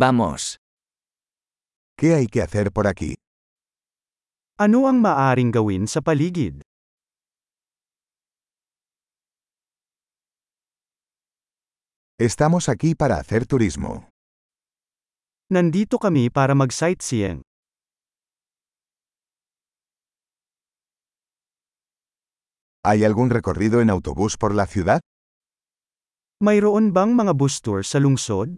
Vamos. ¿Qué hay que hacer por aquí? Ano ang maaring gawin sa paligid? Estamos aquí para hacer turismo. Nandito kami para mag-sightseeing. ¿Hay algún recorrido en autobús por la ciudad? Mayroon bang mga bus tour sa lungsod?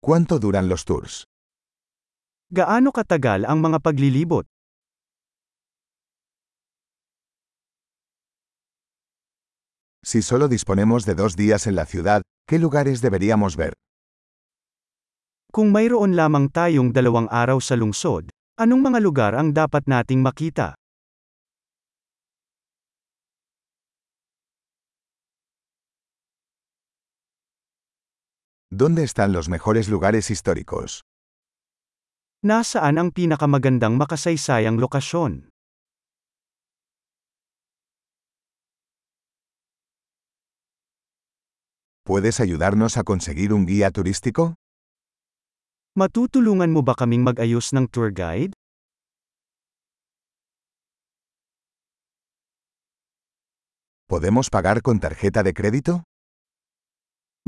¿Cuánto duran los tours? Gaano katagal ang mga paglilibot? Si solo disponemos de dos días en la ciudad, ¿qué lugares deberíamos ver? Kung mayroon lamang tayong dalawang araw sa lungsod, anong mga lugar ang dapat nating makita? ¿Dónde están los mejores lugares históricos? Nasaan ang pinakamagandang makasaysayang lokasyon? ¿Puedes ayudarnos a conseguir un guía turístico? Matutulungan mo ba kaming mag-ayos ng tour guide? ¿Podemos pagar con tarjeta de crédito?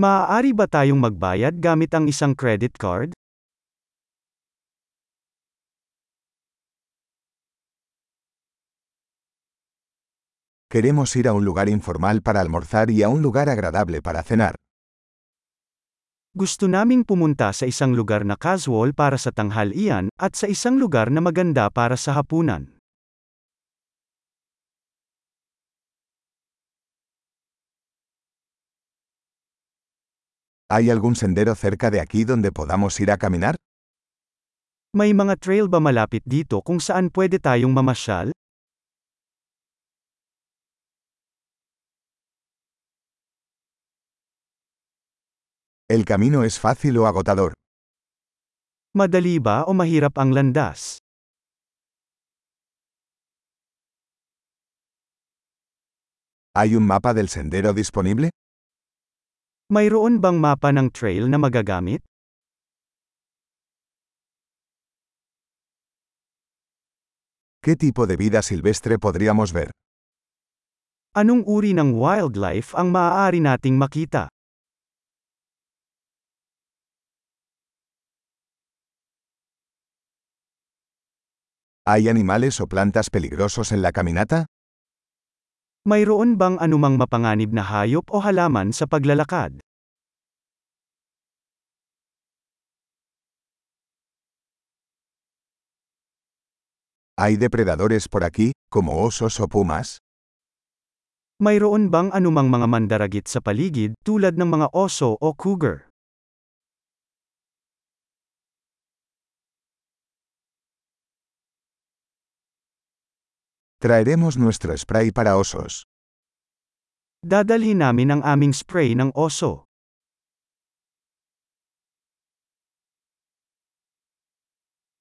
Maaari ba tayong magbayad gamit ang isang credit card? Queremos ir a un lugar informal para almorzar y a un lugar agradable para cenar. Gusto naming pumunta sa isang lugar na casual para sa tanghalian, at sa isang lugar na maganda para sa hapunan. ¿Hay algún sendero cerca de aquí donde podamos ir a caminar? May mga trail ba malapit dito kung saan pwede tayong mamasyal? ¿El camino es fácil o agotador? Madali ba o mahirap ang landas? ¿Hay un mapa del sendero disponible? Mayroon bang mapa ng trail na magagamit? ¿Qué tipo de vida silvestre podríamos ver? Anong uri ng wildlife ang maaari nating makita? ¿Hay animales o plantas peligrosos en la caminata? Mayroon bang anumang mapanganib na hayop o halaman sa paglalakad? ¿Hay depredadores por aquí, como osos o pumas? Mayroon bang anumang mga mandaragit sa paligid tulad ng mga oso o cougar? Traeremos nuestro spray para osos. Dadalhin namin ang aming spray ng oso.